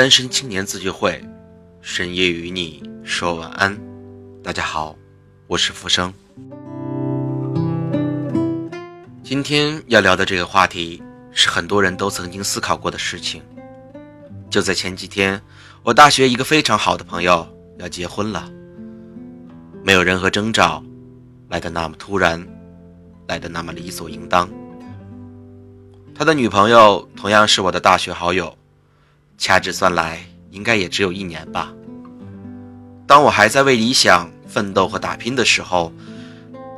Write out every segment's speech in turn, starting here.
单身青年自救会，深夜与你说晚安。大家好，我是浮生。今天要聊的这个话题，是很多人都曾经思考过的事情。就在前几天，我大学一个非常好的朋友要结婚了，没有任何征兆，来的那么突然，来的那么理所应当。他的女朋友同样是我的大学好友，掐指算来，应该也只有一年吧。当我还在为理想奋斗和打拼的时候，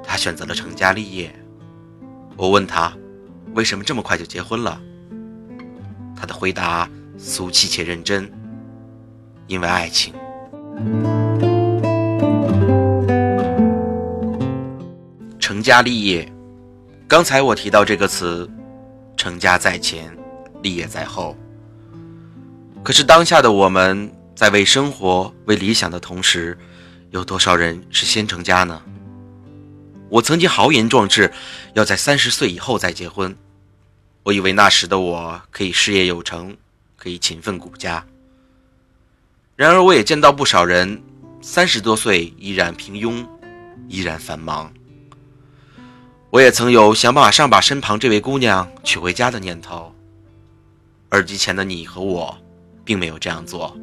他选择了成家立业。我问他，为什么这么快就结婚了？他的回答俗气且认真：因为爱情。成家立业，刚才我提到这个词。成家在前，立业在后。可是当下的我们在为生活、为理想的同时，有多少人是先成家呢？我曾经豪言壮志，要在三十岁以后再结婚。我以为那时的我可以事业有成，可以勤奋顾家。然而，我也见到不少人三十多岁依然平庸，依然繁忙。我也曾有想马上把身旁这位姑娘娶回家的念头。耳机前的你和我，并没有这样做。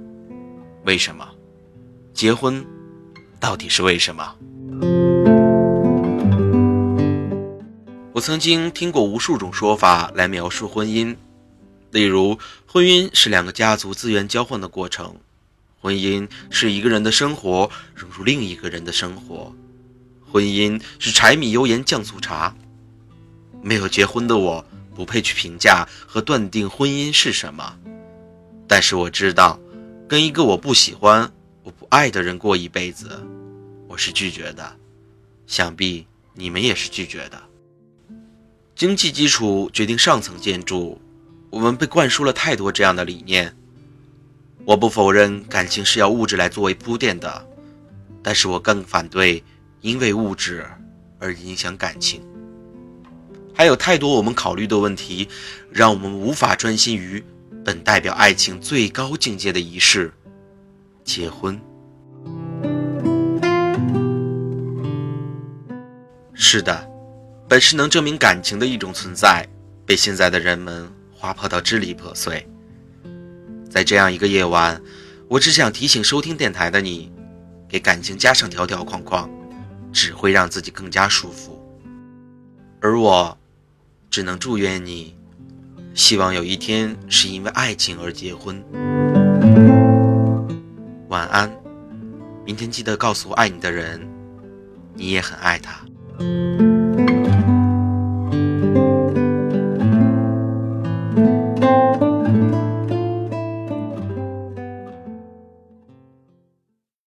为什么？结婚，到底是为什么？我曾经听过无数种说法来描述婚姻，例如，婚姻是两个家族资源交换的过程；婚姻是一个人的生活融入另一个人的生活。婚姻是柴米油盐酱醋茶。没有结婚的我，不配去评价和断定婚姻是什么。但是我知道，跟一个我不喜欢、我不爱的人过一辈子，我是拒绝的。想必你们也是拒绝的。经济基础决定上层建筑，我们被灌输了太多这样的理念。我不否认感情是要物质来作为铺垫的，但是我更反对。因为物质而影响感情，还有太多我们考虑的问题，让我们无法专心于本代表爱情最高境界的仪式——结婚。是的，本是能证明感情的一种存在，被现在的人们划破到支离破碎。在这样一个夜晚，我只想提醒收听电台的你，给感情加上条条框框。只会让自己更加舒服，而我，只能祝愿你，希望有一天是因为爱情而结婚。晚安，明天记得告诉爱你的人，你也很爱他。